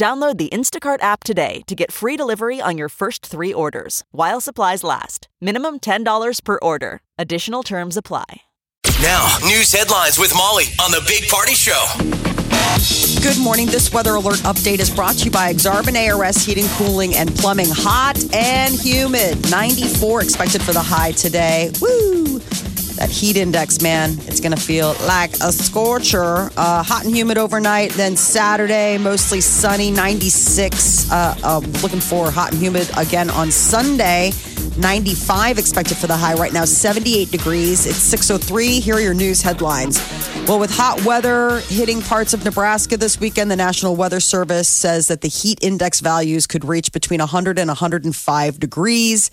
Download the Instacart app today to get free delivery on your first three orders while supplies last. Minimum $10 per order. Additional terms apply. Now, news headlines with Molly on the Big Party Show. Good morning. This weather alert update is brought to you by Exarban ARS Heating, Cooling, and Plumbing. Hot and humid. 94 expected for the high today. Woo! That heat index, man, it's going to feel like a scorcher. Uh, hot and humid overnight. Then Saturday, mostly sunny, 96. Uh, uh, looking for hot and humid again on Sunday. 95 expected for the high right now, 78 degrees. It's 603. Here are your news headlines. Well, with hot weather hitting parts of Nebraska this weekend, the National Weather Service says that the heat index values could reach between 100 and 105 degrees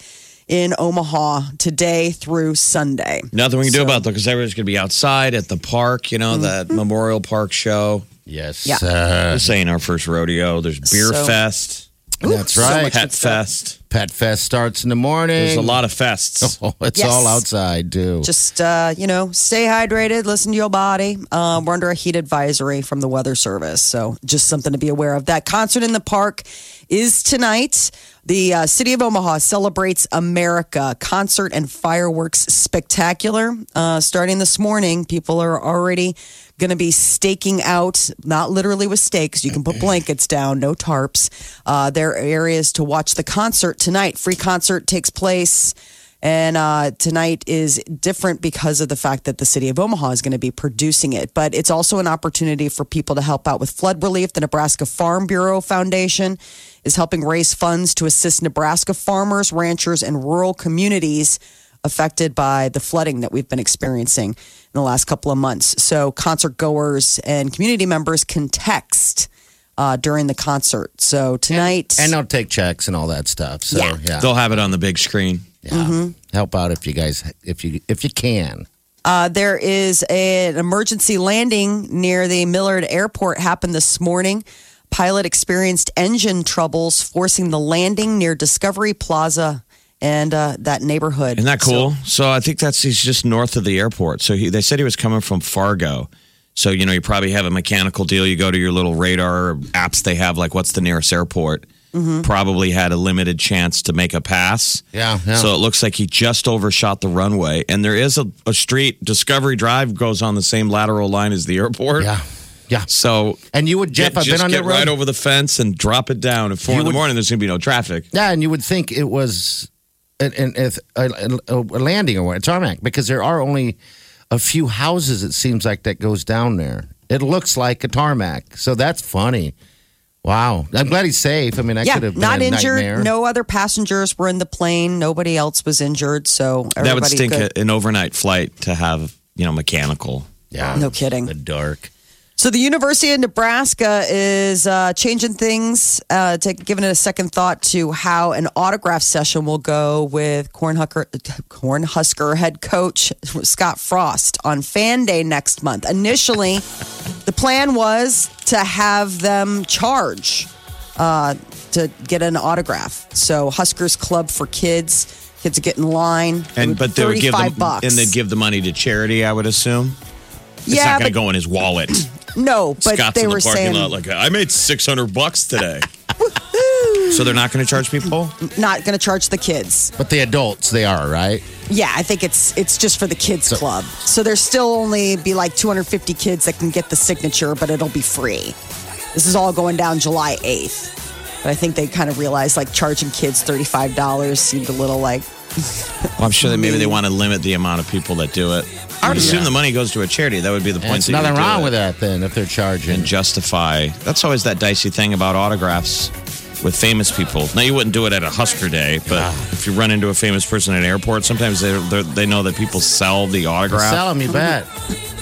in Omaha today through Sunday. Nothing we can do about that because everybody's going to be outside at the park, you know, that Memorial Park show. Yes. Yeah. Uh, This ain't our first rodeo. There's Beer So- Fest, that's so right. much Pet. Fest. Pet Fest starts in the morning. There's a lot of fests. Oh, it's Yes. all outside, too. Just, uh, you know, stay hydrated, listen to your body. Um, we're under a heat advisory from the Weather Service. So just something to be aware of. That concert in the park is tonight. The uh, city of Omaha celebrates America concert and fireworks spectacular. Uh, starting this morning, people are already going to be staking out, not literally with stakes. You can put blankets down, no tarps. Uh, there are areas to watch the concert tonight. Free concert takes place. And uh, tonight is different because of the fact that the city of Omaha is going to be producing it. But it's also an opportunity for people to help out with flood relief. The Nebraska Farm Bureau Foundation is helping raise funds to assist Nebraska farmers, ranchers, and rural communities affected by the flooding that we've been experiencing in the last couple of months. So, concert goers and community members can text uh, during the concert. So, tonight. and they'll take checks and all that stuff. So, Yeah. yeah. They'll have it on the big screen. yeah. Help out if you guys, if you if you can. Uh, there is a- an emergency landing near the Millard Airport happened this morning. Pilot experienced engine troubles, forcing the landing near Discovery Plaza and uh, that neighborhood. Isn't that So- cool? So, I think that's he's just north of the airport. So he, they said he was coming from Fargo. So you know you probably have a mechanical deal. You go to your little radar apps they have, like what's the nearest airport. Mm-hmm. Probably had a limited chance to make a pass. Yeah, yeah. So it looks like he just overshot the runway. And there is a, a street, Discovery Drive goes on the same lateral line as the airport. Yeah. Yeah. So And you would, Jeff, get- I've just been on get that road. right over the fence and drop it down. At four You in the would- morning, there's going to be no traffic. Yeah, and you would think it was an, an, a, a, a landing or a tarmac, because there are only a few houses, it seems like, that goes down there. It looks like a tarmac. So that's funny. Wow. I'm glad he's safe. I mean, I yeah, could have been not a injured. nightmare. No other passengers were in the plane. Nobody else was injured. So That would stink good. a- an overnight flight to have, you know, mechanical. Yeah. No kidding. The dark. So the University of Nebraska is uh, changing things, uh, to, giving it a second thought to how an autograph session will go with Cornhusker, Cornhusker head coach Scott Frost on Fan Day next month. Initially, the plan was to have them charge uh, to get an autograph. So Huskers Club for Kids, kids get in line. And but they would give them bucks. and they'd give the money to charity. I would assume it's yeah, not going to go in his wallet. no, but Scott's they in the were parking saying lot like I made six hundred bucks today. so they're not going to charge people. not going to charge the kids. But the adults, they are, right? Yeah, I think it's it's just for the kids club. So there's still only be like 250 kids that can get the signature, but it'll be free. This is all going down July 8th. But I think they kind of realized like charging kids $35 seemed a little like Well, I'm sure that maybe they want to limit the amount of people that do it. I would assume the money goes to a charity. That would be the point. There's that you nothing would do wrong it. with that then if they're charging. and justify. That's always that dicey thing about autographs with famous people. Now you wouldn't do it at a Husker Day, but ah. if you run into a famous person at an airport, sometimes they they're- they know that people sell the autograph. Sell them, you bet.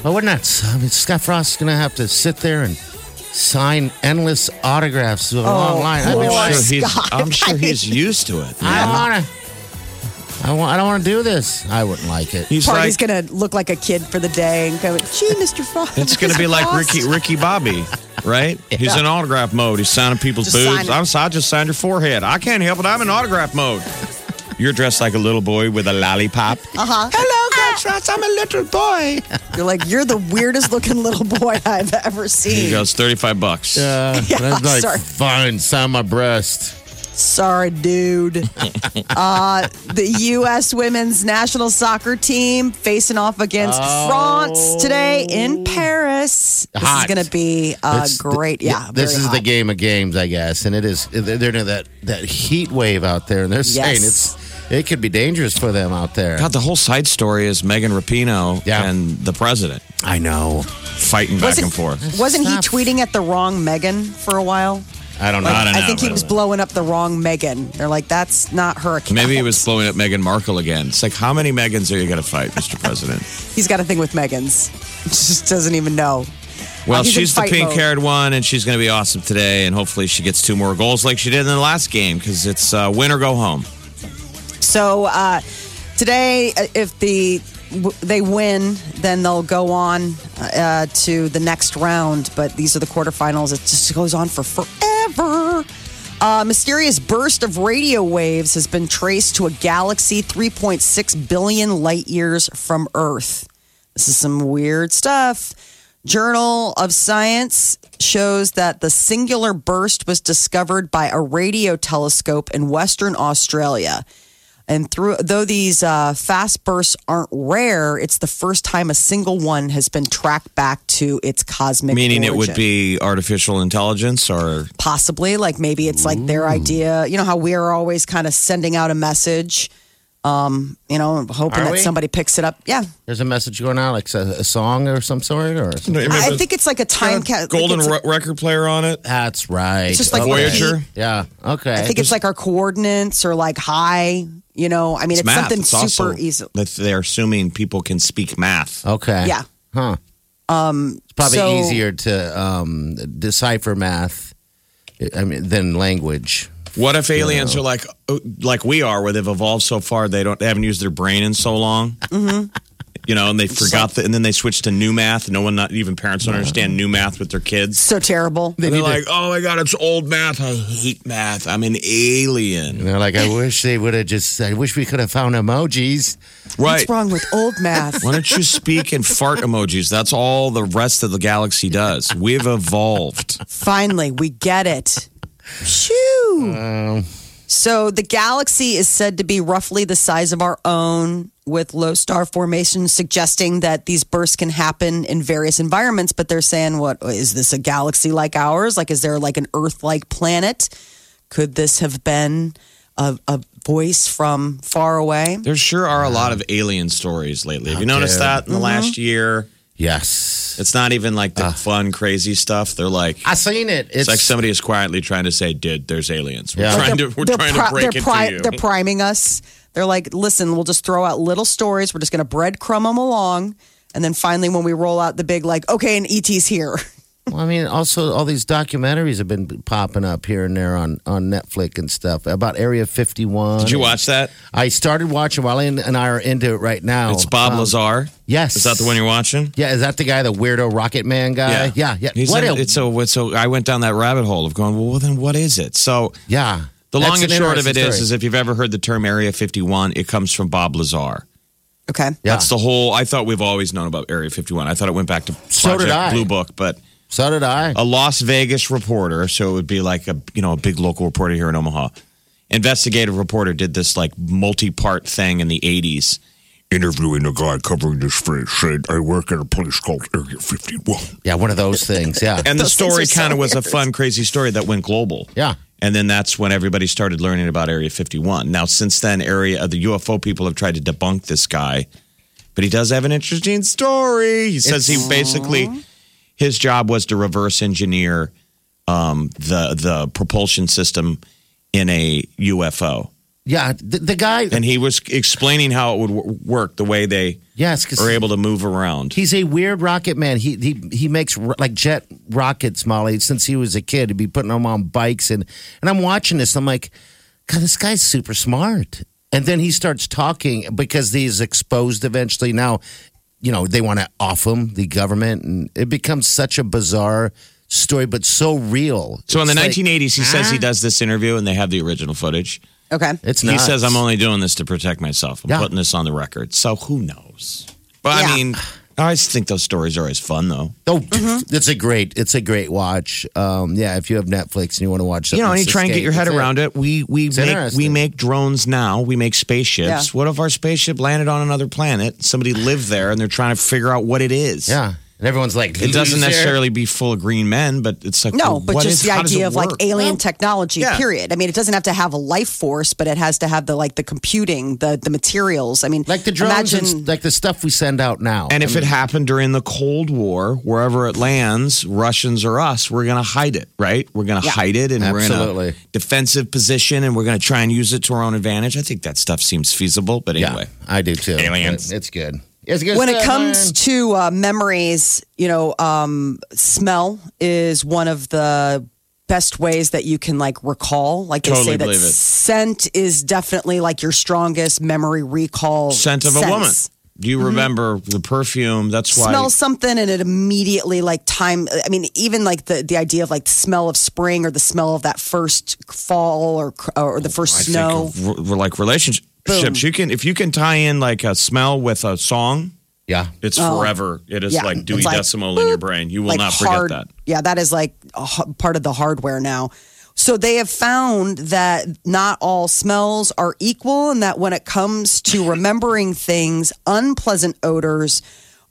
But wouldn't that? I mean, Scott Frost's going to have to sit there and sign endless autographs online. Oh, I'd be poor like, Sure, he's, Scott. I'm sure he's used to it. I don't want to. I want. I don't want to do this. I wouldn't like it. He's Party's like, gonna look like a kid for the day and go, gee, Mr. Frost. it's going to be like Ricky Ricky Bobby, right? He's in autograph mode. He's signing people's Just boobs. sign. I'm, I just signed your forehead. I can't help it. I'm in autograph mode. You're dressed like a little boy with a lollipop. Uh-huh. Hello, Contrast. I'm a little boy. You're like, you're the weirdest looking little boy I've ever seen. He goes 35 bucks. Uh, Yeah, I'm like, sorry. fine, sign my breast. Sorry, dude. uh, the U.S. women's national soccer team facing off against France today in Paris. This Hot. is going to be a It's- great, yeah. This very is the game of games, I guess, and it is. They're they're in that that heat wave out there, and they're saying Yes. it's it could be dangerous for them out there. God, the whole side story is Megan Rapinoe Yeah. and the president I know. fighting back and forth. Wasn't he tweeting at the wrong Megan for a while? I don't know. Like, I don't I think he was blowing up the wrong Megan. They're like, that's not her account. Maybe he was blowing up Meghan Markle again. It's like, how many Megans are you going to fight, Mr. President? He's got a thing with Megan's. Just doesn't even know. Well, he's she's the pink haired one, and she's going to be awesome today. And hopefully, she gets two more goals like she did in the last game because it's uh, win or go home. So uh, today, uh, if the they win, then they'll go on uh, to the next round. But these are the quarterfinals. It just goes on for forever. A mysterious burst of radio waves has been traced to a galaxy 3.6 billion light years from Earth. This is some weird stuff. Journal of Science shows that the singular burst was discovered by a radio telescope in Western Australia. And through though these uh, fast bursts aren't rare, it's the first time a single one has been tracked back to its cosmic. Meaning it would be artificial intelligence or. possibly like maybe it's like their idea. You know how we're always kind of sending out a message, um, you know, hoping Are that we? somebody picks it up. Yeah, There's a message going out, like a, a song or some sort, or something. I think it's like a time Got ca- golden like it's- re- record player on it. that's right. It's just like Okay. Voyager. Yeah. Okay. I think it's like our coordinates or like high. You know, I mean, it's, math. something It's super also easy. They're assuming people can speak math. okay. Yeah. Huh. Um. It's probably so- easier to um, decipher math. I mean, than language. What if aliens are like uh, like we are, where they've evolved so far they don't they haven't used their brain in so long? Mm-hmm. You know, and they forgot that, and then they switched to new math. No one, not even parents, don't understand new math with their kids. So terrible. They're like, "Oh my god, it's old math. I hate math. I'm an alien." And they're like, I wish they would have just. I wish we could have found emojis. Right? What's wrong with old math? Why don't you speak in fart emojis? That's all the rest of the galaxy does. We've evolved. Finally, we get it. Shoo. Um, so the galaxy is said to be roughly the size of our own, with low star formation, suggesting that these bursts can happen in various environments. But they're saying, what is this a galaxy like ours? Like, is there like an Earth like planet? Could this have been a, a voice from far away? There sure are a lot of alien stories lately. Have you noticed that in the last mm-hmm. year? Yes. It's not even like the ah. fun, crazy stuff. They're like, I seen it. It's, It's like somebody is quietly trying to say, "Dude, there's aliens. We're Yeah. trying to we're they're trying pri- to break they're into pri- you." They're priming us. They're like, listen, we'll just throw out little stories. We're just going to breadcrumb them along. And then finally, when we roll out the big, like, okay, and ET's here. Well, I mean, also all these documentaries have been popping up here and there on, on Netflix and stuff about Area 51. Did you watch that? I started watching while Ian and I are into it right now. It's Bob Um, Lazar. Yes. Is that the one you're watching? Yeah, is that the guy, the weirdo Rocket Man guy? Yeah, yeah. He's what in- a, it's so so I went down that rabbit hole of going, well, then what is it? So yeah. the That's long and an short of it interesting is, is if you've ever heard the term Area 51, it comes from Bob Lazar. Okay. yeah. That's the whole. I thought we've always known about Area 51. I thought it went back to So did Project I. Blue Book, but so did I. a Las Vegas reporter, so it would be like a you know a big local reporter here in Omaha. Investigative reporter did this like multi-part thing in the 80s. interviewing a guy covering this face said, I work at a place called Area 51. yeah, one of those things. Yeah. And the Those things story are so kind of was a weird. fun, crazy story that went global. Yeah. And then that's when everybody started learning about Area 51. Now, since then, area uh, the UFO people have tried to debunk this guy, but he does have an interesting story. He says he basically his job was to reverse engineer um, the the propulsion system in a UFO. Yeah, the, the guy. and he was explaining how it would w- work, the way they yes, are able to move around. He's a weird rocket man. He he he makes ro- like jet rockets, Molly. Since he was a kid, he'd be putting them on bikes, and and I'm watching this. I'm like, God, this guy's super smart. And then he starts talking because he's exposed eventually. Now, you know, they want to off him, the government, and it becomes such a bizarre story, but so real. So in the like, 1980s, he says he does this interview, and they have the original footage. Okay. It's He nuts. says, "I'm only doing this to protect myself. I'm Yeah. putting this on the record." So who knows? But Yeah. I mean, I think those stories are always fun, though. Oh, Mm-hmm. it's a great, it's a great watch. Um, yeah, if you have Netflix and you want to watch, you know, and you something try and get your head around it. We we It's make we make drones now. We make spaceships. Yeah. What if our spaceship landed on another planet? Somebody lived there, and they're trying to figure out what it is. Yeah, and everyone's like, It doesn't "Loser." necessarily be full of green men, but it's like No, well, but what just is- the idea it of like alien Well, technology, yeah. period. I mean, it doesn't have to have a life force, but it has to have the like the computing, the the materials. I mean, like the drones, Imagine, and, like the stuff we send out now. And if it happened during the Cold War, wherever it lands, Russians or us, we're going to hide it, right? We're going to hide it and we're in Absolutely. a defensive position and we're going to try and use it to our own advantage. I think that stuff seems feasible. But yeah, anyway, I do too. Aliens. It's good. It's good. when it comes to uh, memories, you know, um, smell is one of the best ways that you can like recall. Like they Totally say that believe it. scent is definitely like your strongest memory recall. scent of a sense. woman. Do you remember the perfume? That's why. Smell something and it immediately like time. I mean, even like the the idea of like the smell of spring or the smell of that first fall or or the first I snow. think of, r- like relationships. You can if you can tie in like a smell with a song, yeah, it's oh. forever. It is Oh. Yeah. like Dewey like, Decimal in your brain. You will like not forget hard- that. Yeah, that is like a h- part of the hardware now. So they have found that not all smells are equal, and that when it comes to remembering things, unpleasant odors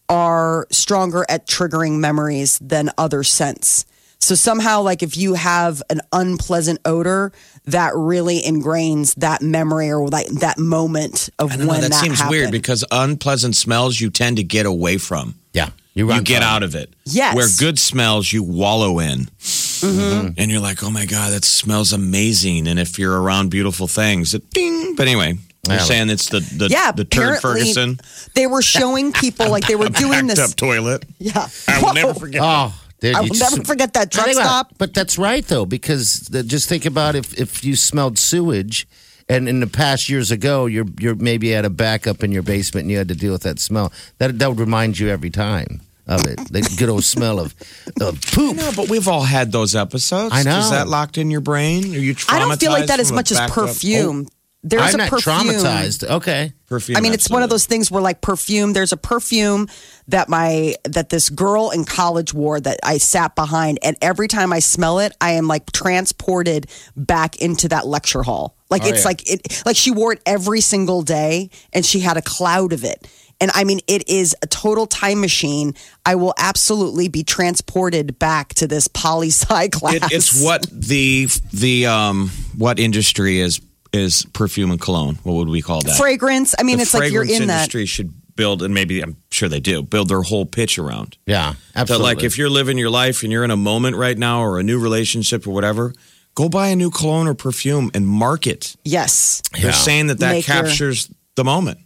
are stronger at triggering memories than other scents. So somehow, like if you have an unpleasant odor, that really ingrains that memory or like that moment of I don't when know. That, that seems weird because unpleasant smells you tend to get away from. yeah. You run get out of it. Yes. Where good smells you wallow in. Mm-hmm. And you're like, oh my God, that smells amazing. And if you're around beautiful things, it ding. But anyway, you're Yeah. saying it's the, the, yeah, the turd Ferguson They were showing people like they were doing this. up toilet. Yeah, I will Whoa. never forget. Oh, dude, I you will just- never forget that truck Think about stop. But that's right though, because the, just think about if if you smelled sewage, and in the past years ago, you're you're maybe had a backup in your basement and you had to deal with that smell. That that would remind you every time of it. The good old smell of of poop. No, but we've all had those episodes. I know. Is that locked in your brain? Are you traumatized? I don't feel like that as much as backed up- perfume. There's I'm a not perfume. traumatized. Okay. Perfume. I mean, it's one of those things where, like perfume. There's a perfume that my that this girl in college wore that I sat behind, and every time I smell it, I am like transported back into that lecture hall. Like Oh, it's yeah. like it, like she wore it every single day, and she had a cloud of it. And I mean, it is a total time machine. I will absolutely be transported back to this poli sci class. It, it's what the the um what industry is is perfume and cologne. What would we call that? fragrance. I mean, the it's like you're fragrance in that. industry should build, and maybe I'm sure they do build their whole pitch around. Yeah. So, Absolutely. like, if you're living your life and you're in a moment right now, or a new relationship, or whatever, go buy a new cologne or perfume and market. Yes. They're saying that that Make your- captures the moment.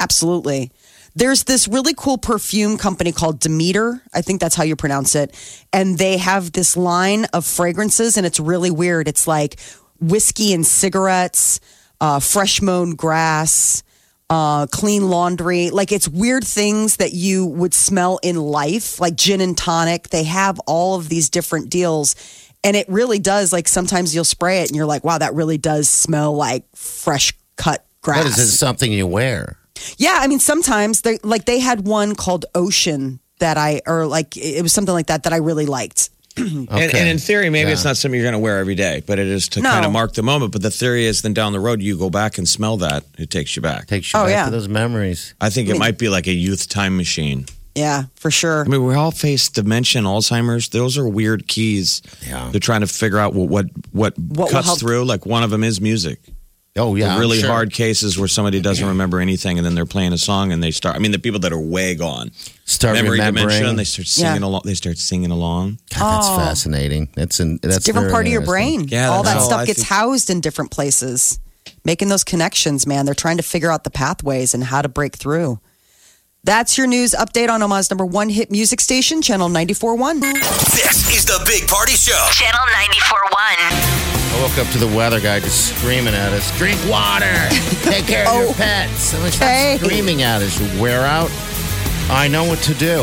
Absolutely. There's this really cool perfume company called Demeter. I think that's how you pronounce it. And they have this line of fragrances, and it's really weird. It's like whiskey and cigarettes, uh, fresh mown grass, uh, clean laundry. Like it's weird things that you would smell in life, like gin and tonic. They have all of these different deals. And it really does, like sometimes you'll spray it and you're like, wow, that really does smell like fresh cut grass. what is it? Something you wear? Yeah, I mean sometimes they like they had one called Ocean that I or like it was something like that that I really liked. And, Okay. and in theory, maybe Yeah. it's not something you're going to wear every day, but it is to No. kind of mark the moment. But the theory is then down the road, you go back and smell that. It takes you back. Takes you Oh, back yeah. to those memories. I think it might be like a youth time machine. Yeah, for sure. I mean, we all face dementia, and Alzheimer's. Those are weird keys. Yeah. They're trying to figure out what what, what, What cuts help- through. Like one of them is music. Oh yeah, the really sure. hard cases where somebody doesn't remember anything, and then they're playing a song, and they start. I mean, the people that are way gone, Start memory remembering. dementia, and they start singing Yeah. along. They start singing along. God, that's oh. fascinating. That's an that's It's a different very part of your interesting. brain. Yeah, all that's that all stuff I gets think- housed in different places. making those connections, man. They're trying to figure out the pathways and how to break through. That's your news update on Omaha's number one hit music station, Channel 94.1. This is the Big Party Show. Channel 94.1. I woke up to the weather guy just screaming at us, drink water, take care of your oh. pets. I'm like, stop screaming at us, you wear out. I know what to do.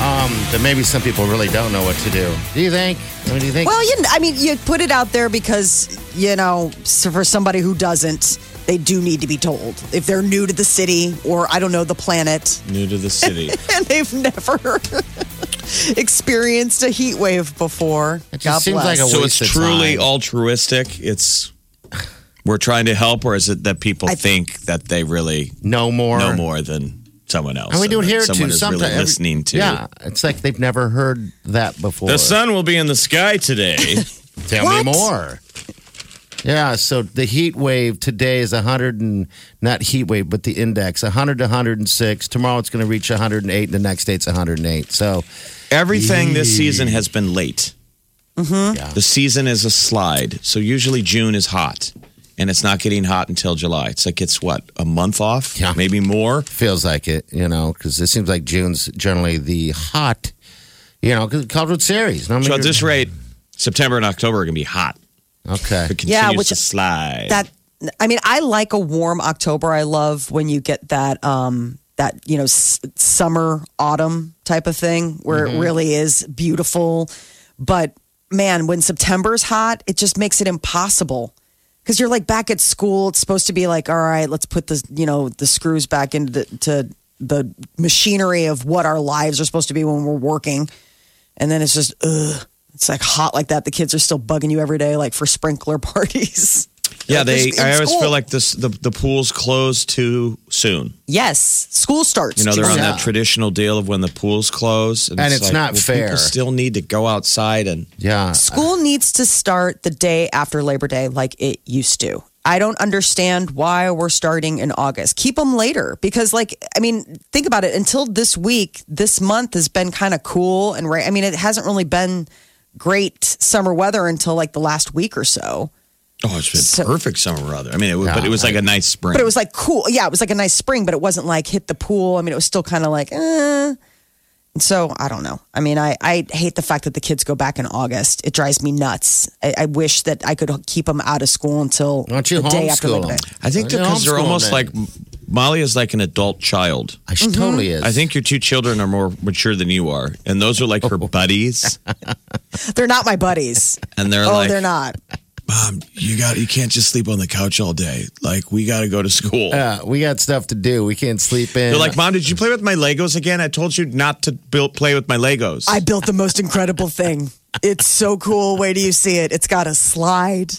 Um, but maybe some people really don't know what to do. Do you think? I mean, do you think? Well, you, I mean, you put it out there because, you know, so for somebody who doesn't, they do need to be told. If they're new to the city or, I don't know, the planet, New to the city. and they've never experienced a heat wave before. It just God seems bless. like a so it's of truly time. altruistic. It's we're trying to help, or is it that people I- think that they really no more. know more than someone else? And we do it here someone too. is Sometimes really listening to. Yeah, it's like they've never heard that before. The sun will be in the sky today. Tell What? me more. Yeah, so the heat wave today is 100 and not heat wave, but the index 100 to 106. Tomorrow it's going to reach 108. and The next day it's 108. So Everything this season has been late. Mm-hmm. Yeah. The season is a slide. So usually June is hot, and it's not getting hot until July. It's like it's what a month off, Yeah. maybe more. feels like it, you know, because it seems like June's generally the hot, you know, 'cause College Series. No, I mean, So at this rate, September and October are going to be hot. okay. It continues Yeah, which- to slide. that I mean, I like a warm October. I love when you get that um that you know s- summer autumn type of thing where it really is beautiful. But man, when September's hot, it just makes it impossible. Because you're like back at school, it's supposed to be like, all right, let's put the you know the screws back into the, the machinery of what our lives are supposed to be when we're working, and then it's just ugh, it's like hot like that. The kids are still bugging you every day, like for sprinkler parties. Yeah, Like, they. I always school. feel like this. The the pools close too soon. Yes, school starts. You know, they're on June. that traditional deal of when the pools close, And it's not well, fair. People still need to go outside and Yeah. School needs to start the day after Labor Day like it used to. I don't understand why we're starting in August. Keep them later because, like, I mean, think about it. Until this week, this month has been kind of cool and right. I mean, it hasn't really been great summer weather until like the last week or so. Oh, it's been So- perfect summer weather. I mean, it was, but it was like a nice spring. But it was like cool. Yeah, it was like a nice spring, but it wasn't like hit the pool. I mean, it was still kind of like, eh. And So I don't know. I mean, I, I hate the fact that the kids go back in August. It drives me nuts. I, I wish that I could keep them out of school until Why don't you the day after homeschool Labor? Day. I think because they're homeschool almost them. like Molly is like an adult child. I she totally is. I think your two children are more mature than you are, and those are like her buddies. They're not my buddies. And they're oh, like, they're not. "Mom, you got you can't just sleep on the couch all day. Like we got to go to school." Yeah, we got stuff to do. We can't sleep in. They're like, "Mom, did you play with my Legos again? I told you not to build, play with my Legos." I built the most incredible thing. It's so cool. Wait till you see it. It's got a slide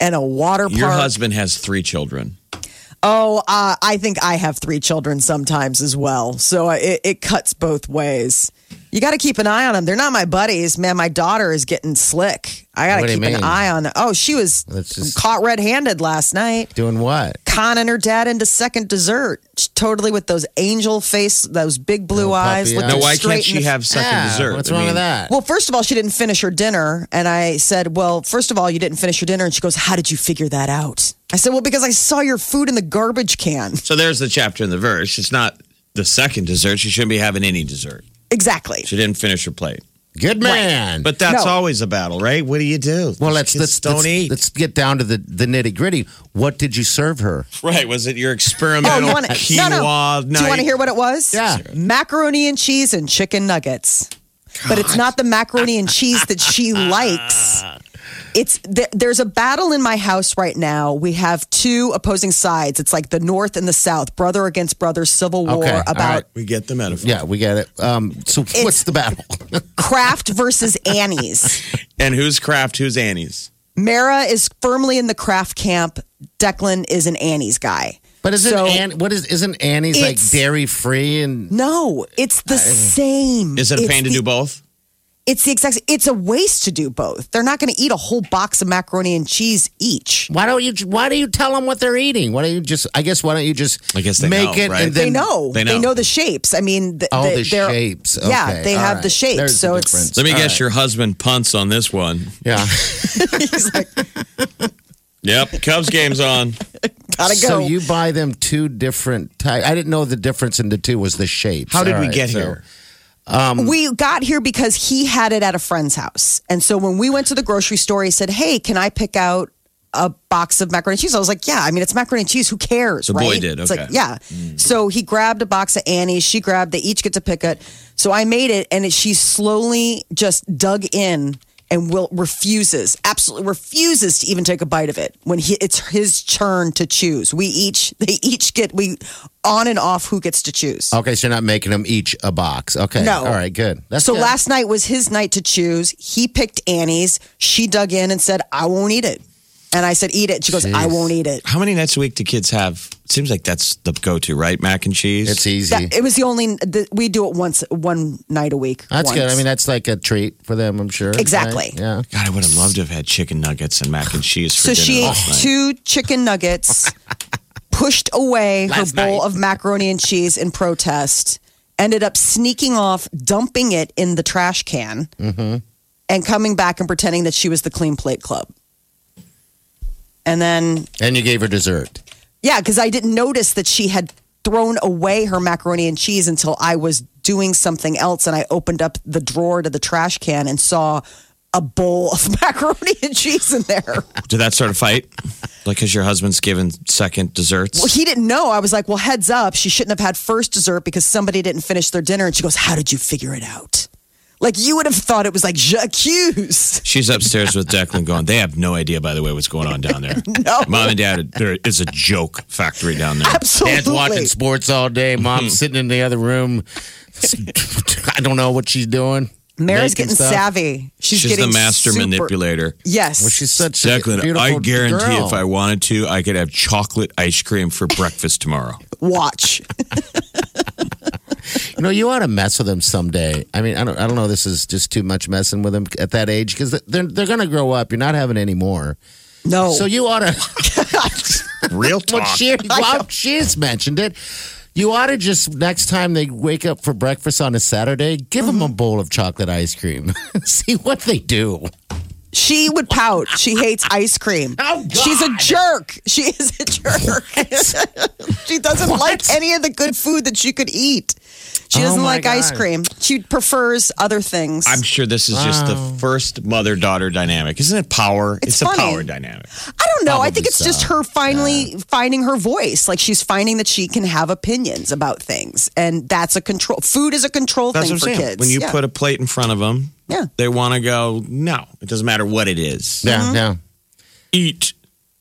and a water park. your husband has three children. Oh, uh, I think I have three children sometimes as well. So uh, it, it cuts both ways. You got to keep an eye on them. They're not my buddies, man. My daughter is getting slick. I got to keep an eye on. Oh, she was caught red-handed last night, doing what? conning her dad into second dessert. She's totally with those angel face, those big blue Oh, eyes. puppy looked eyes. No, why can't she the- have second Yeah, dessert? What's I wrong mean, with that? Well, first of all, she didn't finish her dinner. And I said, Well, first of all, you didn't finish your dinner. And she goes, How did you figure that out? I said, Well, because I saw your food in the garbage can. So there's the chapter in the verse. It's not the second dessert. She shouldn't be having any dessert. Exactly. She didn't finish her plate. Good man. But that's No. always a battle, right? What do you do? well, let's Kids let's don't let's, eat. let's get down to the the nitty gritty. What did you serve her? right? Was it your Oh, experimental you want to? quinoa No, no. night? Do you want to hear what it was? Yeah. Macaroni and cheese and chicken nuggets. But it's not the macaroni and cheese that she likes. It's there, there's a battle in my house right now. We have two opposing sides. It's like the North and the South, brother against brother, civil war Okay, all about right. We get the metaphor. Yeah, we get it. Um, so what's the battle? Kraft versus Annie's. And who's Kraft? Who's Annie's? Mara is firmly in the Kraft camp. Declan is an Annie's guy. But isn't So- Ann, what is isn't Annie's like It's- dairy free and No, it's the same. Is it a It's pain to the- do both? It's the exact. It's a waste to do both. They're not going to eat a whole box of macaroni and cheese each. why don't you why do you tell them what they're eating? Why don't you just I guess why don't you just I guess they make know, it right? and They know. They They know. know. the shapes. I mean, th- Oh, they- the they're- shapes. Yeah, they all have right. the shapes. There's the so it's. Let me All guess right. your husband punts on this one. Yeah. he's like, Yep, Cubs game's on. Gotta go. So you buy them two different types. I didn't know the difference in the two was the shapes. How did All we right, get so- here? Um, we got here because he had it at a friend's house. And so when we went to the grocery store, he said, Hey, can I pick out a box of macaroni and cheese? I was like, Yeah, I mean, it's macaroni and cheese. Who cares? The boy right? did, It's okay. like, yeah. Mm. So he grabbed a box of Annie's. She grabbed, they each get to pick it. So I made it, and it, she slowly just dug in and will refuses, absolutely refuses to even take a bite of it when he, it's his turn to choose. We each, they each get, we on and off who gets to choose. Okay, so you're not making them each a box. Okay. No. All right, good. That's So good. last night was his night to choose. He picked Annie's. She dug in and said, I won't eat it. And I said, Eat it. She goes, I won't eat it. How many nights a week do kids have? It seems like that's the go-to, right? Mac and cheese. it's easy. That, it was the only, the, we do it once, one night a week. That's good. I mean, that's like a treat for them, I'm sure. right? Exactly. Yeah. God, I would have loved to have had chicken nuggets and mac and cheese for so dinner she ate two chicken nuggets, pushed away her bowl night. of macaroni and cheese in protest, ended up sneaking off, dumping it in the trash can, Mm-hmm. and coming back and pretending that she was the Clean Plate Club. And then And you gave her dessert. Yeah, because I didn't notice that she had thrown away her macaroni and cheese until I was doing something else and I opened up the drawer to the trash can and saw a bowl of macaroni and cheese in there. Did that start a fight? Like, because your husband's given second desserts? Well, he didn't know. I was like, well, heads up. She shouldn't have had first dessert because somebody didn't finish their dinner. And she goes, how did you figure it out? Like, you would have thought it was like j'accuse. She's upstairs with Declan going, they have no idea, by the way, what's going on down there. No. Mom and dad, there is a joke factory down there. Absolutely. Dad's watching sports all day. Mom's hmm. sitting in the other room. I don't know what she's doing. Mary's getting stuff. savvy. She's, She's getting the master super- manipulator. Yes. Well, she's such a Declan, beautiful I guarantee girl. if I wanted to, I could have chocolate ice cream for breakfast tomorrow. Watch. You know, you ought to mess with them someday. I mean, I don't, I don't know. This is just too much messing with them at that age because they're they're going to grow up. You're not having any more. No. So you ought to. Real well, talk. she, well, she's mentioned it. You ought to just next time they wake up for breakfast on a Saturday, give mm-hmm. them a bowl of chocolate ice cream. See what they do. She would pout. She hates ice cream. Oh, God. She's a jerk. She is a jerk. she doesn't like any of the good food that she could eat. She Oh, doesn't my like ice cream. She prefers other things. I'm sure this is just the first mother daughter dynamic. Isn't it power? It's a funny. power dynamic. I don't know. I think Probably it's just her finally finding her voice. Like she's finding that she can have opinions about things, and that's a control. Food is a control That's thing what I'm for saying. kids. When you Yeah. put a plate in front of them, Yeah. they want to go, no, it doesn't matter what it is. Yeah, yeah. Eat.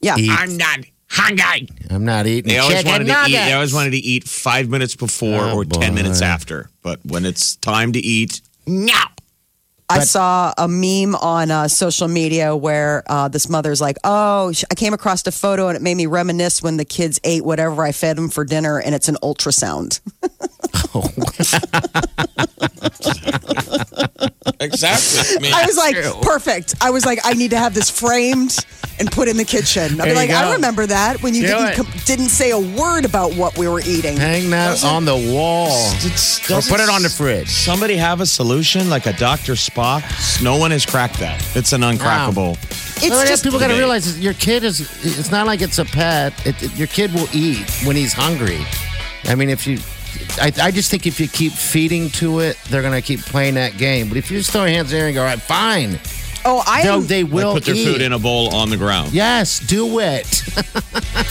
yeah, Eat. I'm not hungry. I'm not eating They always chicken wanted to eat. They always wanted to eat five minutes before Oh, or ten minutes after. But when it's time to eat, no. I saw a meme on uh, social media where uh, this mother's like, "Oh, I came across a photo and it made me reminisce when the kids ate whatever I fed them for dinner, and it's an ultrasound." Exactly. I mean, I was like, "Perfect." I was like, "I need to have this framed and put in the kitchen." I'll be There you like, go. "I remember that when you Do didn't com- didn't say a word about what we were eating." Hang that on the wall. Or put it on the fridge. Somebody have a solution like a Dr. Spock? No one has cracked that. It's an uncrackable. It's Well, just people got to realize your kid is. It's not like it's a pet. It, it- your kid will eat when he's hungry. I mean, if you, I, I just think if you keep feeding to it, they're gonna keep playing that game. But if you just throw your hands there and go, all right, fine, oh, I no, they'll, am, they Like will put their eat. food in a bowl on the ground. Yes, do it.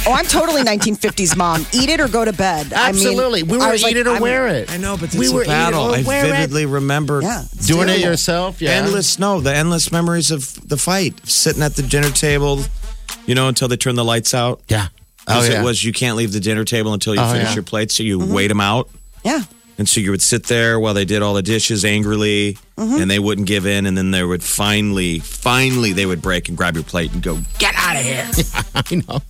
oh, I'm totally 1950s mom. Eat it or go to bed. Absolutely, I mean, we were was eat like, it or I'm- wear it. I know, but it's we were eat it battle. I wear it. vividly remember Yeah, it's doing it yourself. Yeah, endless no, the endless memories of the fight, sitting at the dinner table, you know, until they turn the lights out. Yeah. Oh yeah. it was you can't leave the dinner table until you Oh, finish yeah. your plate, so you Mm-hmm. wait them out. Yeah. And so you would sit there while they did all the dishes angrily, Mm-hmm. and they wouldn't give in. And then they would finally, finally, they would break and grab your plate and go, "Get out of here!" I know.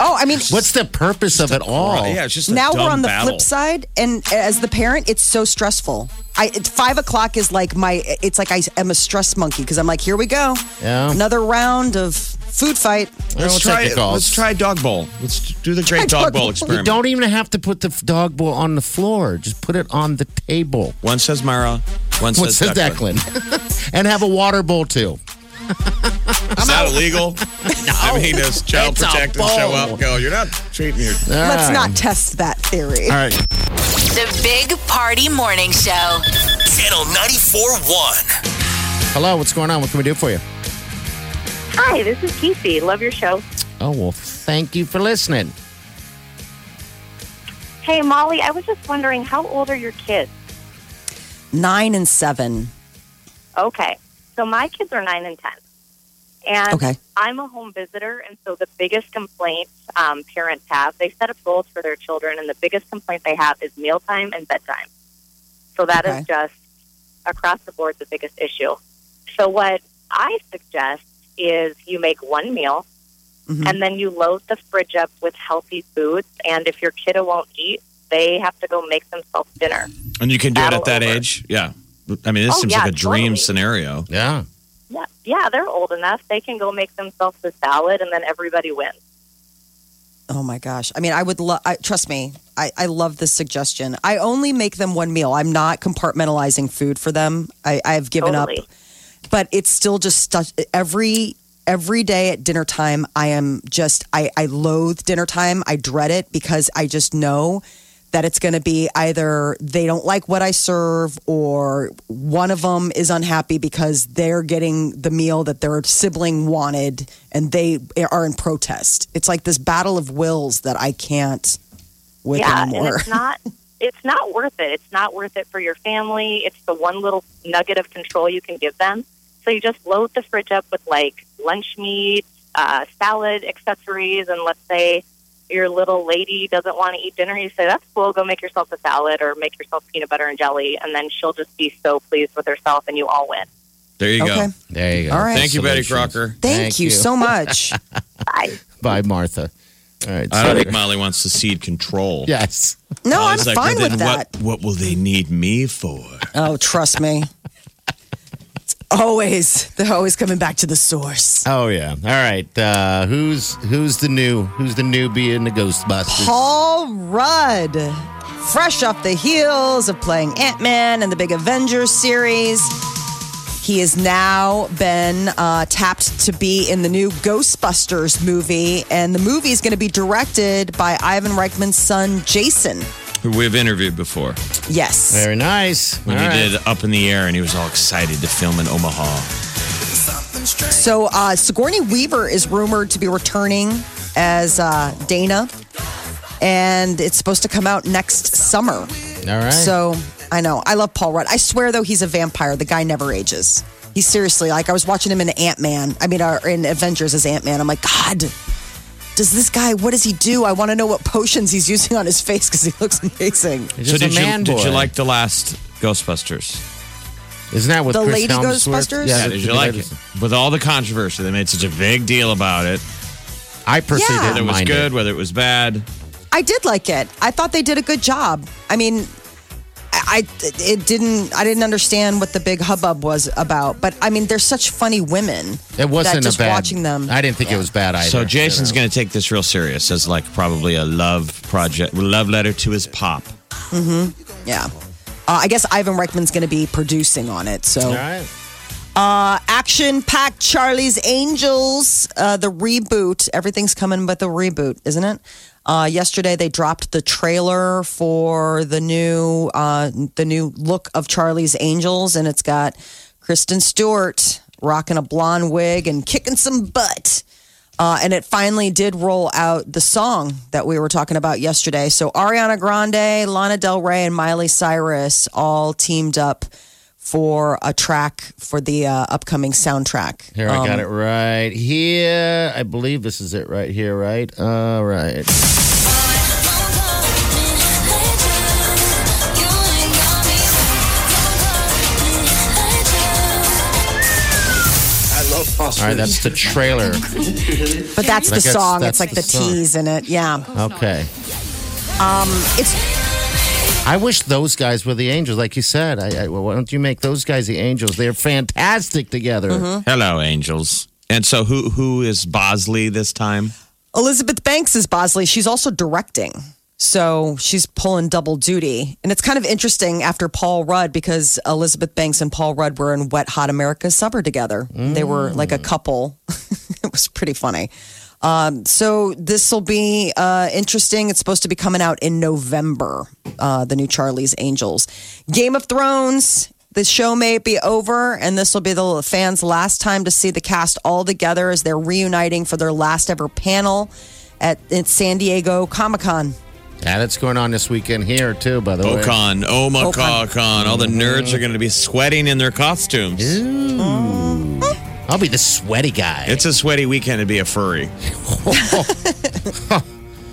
Oh, I mean, What's the purpose of it all? yeah, it's just a now we're on the battle. flip side and as the parent it's so stressful i it's five o'clock is like my it's like i am a stress monkey because i'm like here we go Yeah. another round of food fight Let's we'll try take it. the calls. Let's try dog bowl. Let's do the great dog dog bowl bowl. You don't even have to put the dog bowl on the floor. Just put it on the table. One says Mara, one What says says Declan. Declan? and have a water bowl too. Is that illegal? I mean, does child It's a protective show bowl. up? Go, you're not treating your. Let's not test that theory. All right. The Big Party Morning Show. Channel 94.1. Hello, what's going on? What can we do for you? Hi, this is Casey. Love your show. Oh, well, thank you for listening. Hey, Molly, I was just wondering, how old are your kids? Nine and seven. Okay, so my kids are nine and ten, and Okay. I'm a home visitor, and so the biggest complaint um, parents have, they set up goals for their children, and the biggest complaint they have is mealtime and bedtime. So that is Okay. just across the board the biggest issue. So what I suggest is you make one meal, Mhm. and then you load the fridge up with healthy foods, and if your kiddo won't eat, they have to go make themselves dinner. And you can do it at that over. age? Yeah. I mean, this Oh, seems yeah, like a dream totally. scenario. Yeah. Yeah, yeah, they're old enough. They can go make themselves a salad, and then everybody wins. Oh my gosh. I mean, I would love, trust me, I, I love this suggestion. I only make them one meal. I'm not compartmentalizing food for them. I, I've given Totally. up, but it's still just stuff. Every, every day at dinner time, I am just, I, I loathe dinner time. I dread it because I just know that it's going to be either they don't like what I serve or one of them is unhappy because they're getting the meal that their sibling wanted and they are in protest. It's like this battle of wills that I can't with yeah, anymore. and it's not. It's not worth it. It's not worth it for your family. It's the one little nugget of control you can give them. So you just load the fridge up with like lunch meat, uh, salad accessories, and let's say your little lady doesn't want to eat dinner. You say, "That's cool. Go make yourself a salad or make yourself peanut butter and jelly," and then she'll just be so pleased with herself, and you all win. There you Okay. go. There you go. All right. Thank you, Betty Crocker. Thank, you, so much. Bye. Bye, Martha. All right. I don't so- think Molly wants to cede control. Yes. No, I'm like, fine "Well, with then that. What, what will they need me for? Oh, trust me. It's always they're always coming back to the source. Oh yeah. All right. Uh, who's who's the new who's the newbie in the Ghostbusters? Paul Rudd, fresh off the heels of playing Ant Man in the big Avengers series. He has now been uh, tapped to be in the new Ghostbusters movie, and the movie is going to be directed by Ivan Reitman's son, Jason. Who we've interviewed before Yes. Very nice. when All he right. did Up in the Air and he was all excited to film in Omaha. So uh, Sigourney Weaver is rumored to be returning as uh, Dana, and it's supposed to come out next summer. All right. So I know I love Paul Rudd. I swear though, he's a vampire. The guy never ages. He's seriously like I was watching him in Ant Man. I mean, uh, in Avengers as Ant Man. I'm like, God, does this guy? What does he do? I want to know what potions he's using on his face because he looks amazing. He's so just a did you man did you like the last Ghostbusters? Isn't that what The Chris Lady Hemsworth- Ghostbusters? Yeah. Yeah, did you like it? With all the controversy, they made such a big deal about it. I personally Yeah. didn't Whether it was mind good, it. whether it was bad. I did like it. I thought they did a good job. I mean, I it didn't. I didn't understand what the big hubbub was about. But I mean, they're such funny women. It wasn't that just a bad. watching them. I didn't think it was bad either. So Jason's you know. going to take this real serious as like probably a love project, love letter to his pop. Mm-hmm. Yeah. Uh, I guess Ivan Reitman's going to be producing on it. So, All right. uh, action packed Charlie's Angels, uh, the reboot. Everything's coming but the reboot, isn't it? Uh, yesterday they dropped the trailer for the new uh, the new look of Charlie's Angels, and it's got Kristen Stewart rocking a blonde wig and kicking some butt. Uh, and it finally did roll out the song that we were talking about yesterday. So Ariana Grande, Lana Del Rey, and Miley Cyrus all teamed up for a track for the uh, upcoming soundtrack. Here, I got Um, it right here. I believe this is it right here, right? All right. All right, that's the trailer. But that's the song. that's it's like the the, tease in it. Yeah. Okay. Um, It's I wish those guys were the angels, like you said. I, I, well, why don't you make those guys the angels? They're fantastic together. Mm-hmm. Hello, angels. And so who who is Bosley this time? Elizabeth Banks is Bosley. She's also directing. So she's pulling double duty. And it's kind of interesting after Paul Rudd because Elizabeth Banks and Paul Rudd were in Wet Hot America's Summer together. They were like a couple. it was pretty funny. Um, so this will be uh, interesting. It's supposed to be coming out in November, uh, the new Charlie's Angels. Game of Thrones. The show may be over, and this will be the fans' last time to see the cast all together as they're reuniting for their last ever panel at, at San Diego Comic Con. Yeah, that's going on this weekend here too. By the way, Okan, Omakon, Okan. all the nerds are going to be sweating in their costumes. I'll be the sweaty guy. It's a sweaty weekend to be a furry.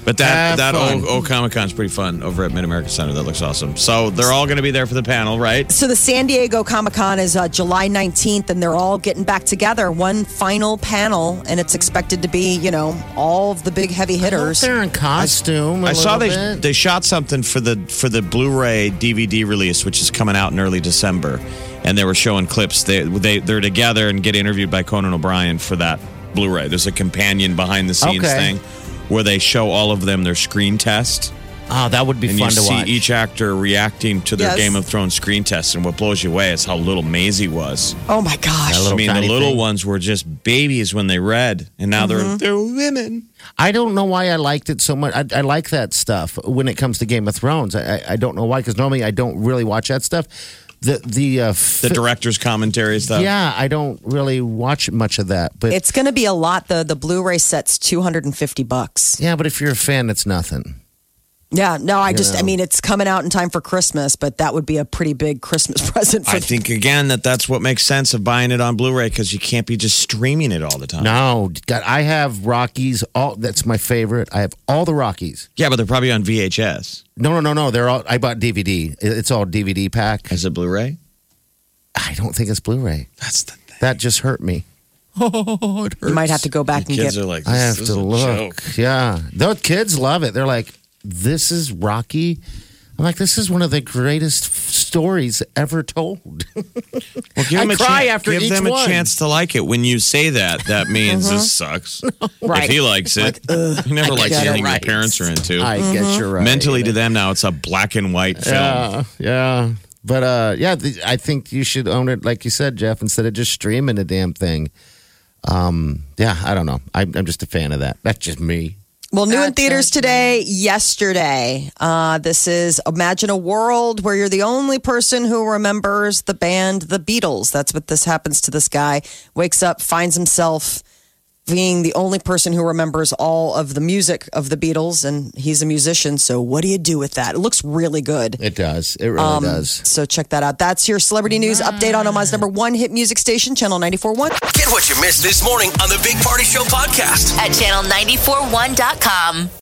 But Have that that fun. O, o Comic Con's pretty fun over at Mid America Center. That looks awesome. So they're all going to be there for the panel, right? So the San Diego Comic Con is uh, July 19th, and they're all getting back together. One final panel, and it's expected to be, you know, all of the big heavy hitters. They're in costume. I I saw they they shot something for the for the Blu-ray DVD release, which is coming out in early December, and they were showing clips. They they they're together and get interviewed by Conan O'Brien for that Blu-ray. There's a companion behind the scenes Okay. thing where they show all of them their screen test, Oh, that would be and fun you to see watch. each actor reacting to their Yes. Game of Thrones screen test. And what blows you away is how little Maisie was. Oh my gosh. I mean, the little thing. ones were just babies when they read, and now Mm-hmm. they're they're women. I don't know why I liked it so much. I, I like that stuff when it comes to Game of Thrones. I, I, I don't know why because normally I don't really watch that stuff. The the uh, The director's commentary stuff. yeah, I don't really watch much of that. But It's going to be a lot. The the Blu-ray set's 250 bucks. yeah, but if you're a fan, it's nothing. Yeah, no, I just, I mean, it's coming out in time for Christmas, but that would be a pretty big Christmas present for I think again that that's what makes sense of buying it on Blu-ray because you can't be just streaming it all the time. No, God, I have Rockies. All that's my favorite. I have all the Rockies. Yeah, but they're probably on VHS No, no, no, no. They're all. I bought DVD. It's all DVD pack. as a Blu-ray. I don't think it's Blu-ray. That's the thing. That just hurt me. Oh, it hurts. You might have to go back and get Kids get. are like, I have this to is a look. joke. Yeah, those kids love it. They're like, "This is Rocky." I'm like, "This is one of the greatest f- stories ever told." Well, give I them a cry after give each them one. a chance to like it. When you say that, that means this sucks. Right. If he likes it, he never likes anything right. your parents are into. I guess you're right. Mentally, to them now, it's a black and white film. yeah, yeah. But uh, yeah, the, I think you should own it, like you said, Jeff, instead of just streaming the damn thing. Um, yeah, I don't know. I, I'm just a fan of that. That's just me. Well, new in theaters today, yesterday. Uh, this is Imagine a World where you're the only person who remembers the band The Beatles. That's what this happens to this guy. Wakes up, finds himself being the only person who remembers all of the music of the Beatles, and he's a musician. So, what do you do with that? It looks really good. It does. It really Um, does. So, check that out. That's your celebrity news update on Omaha's number one hit music station, Channel 94.1. Get what you missed this morning on the Big Party Show podcast. At channel941.com.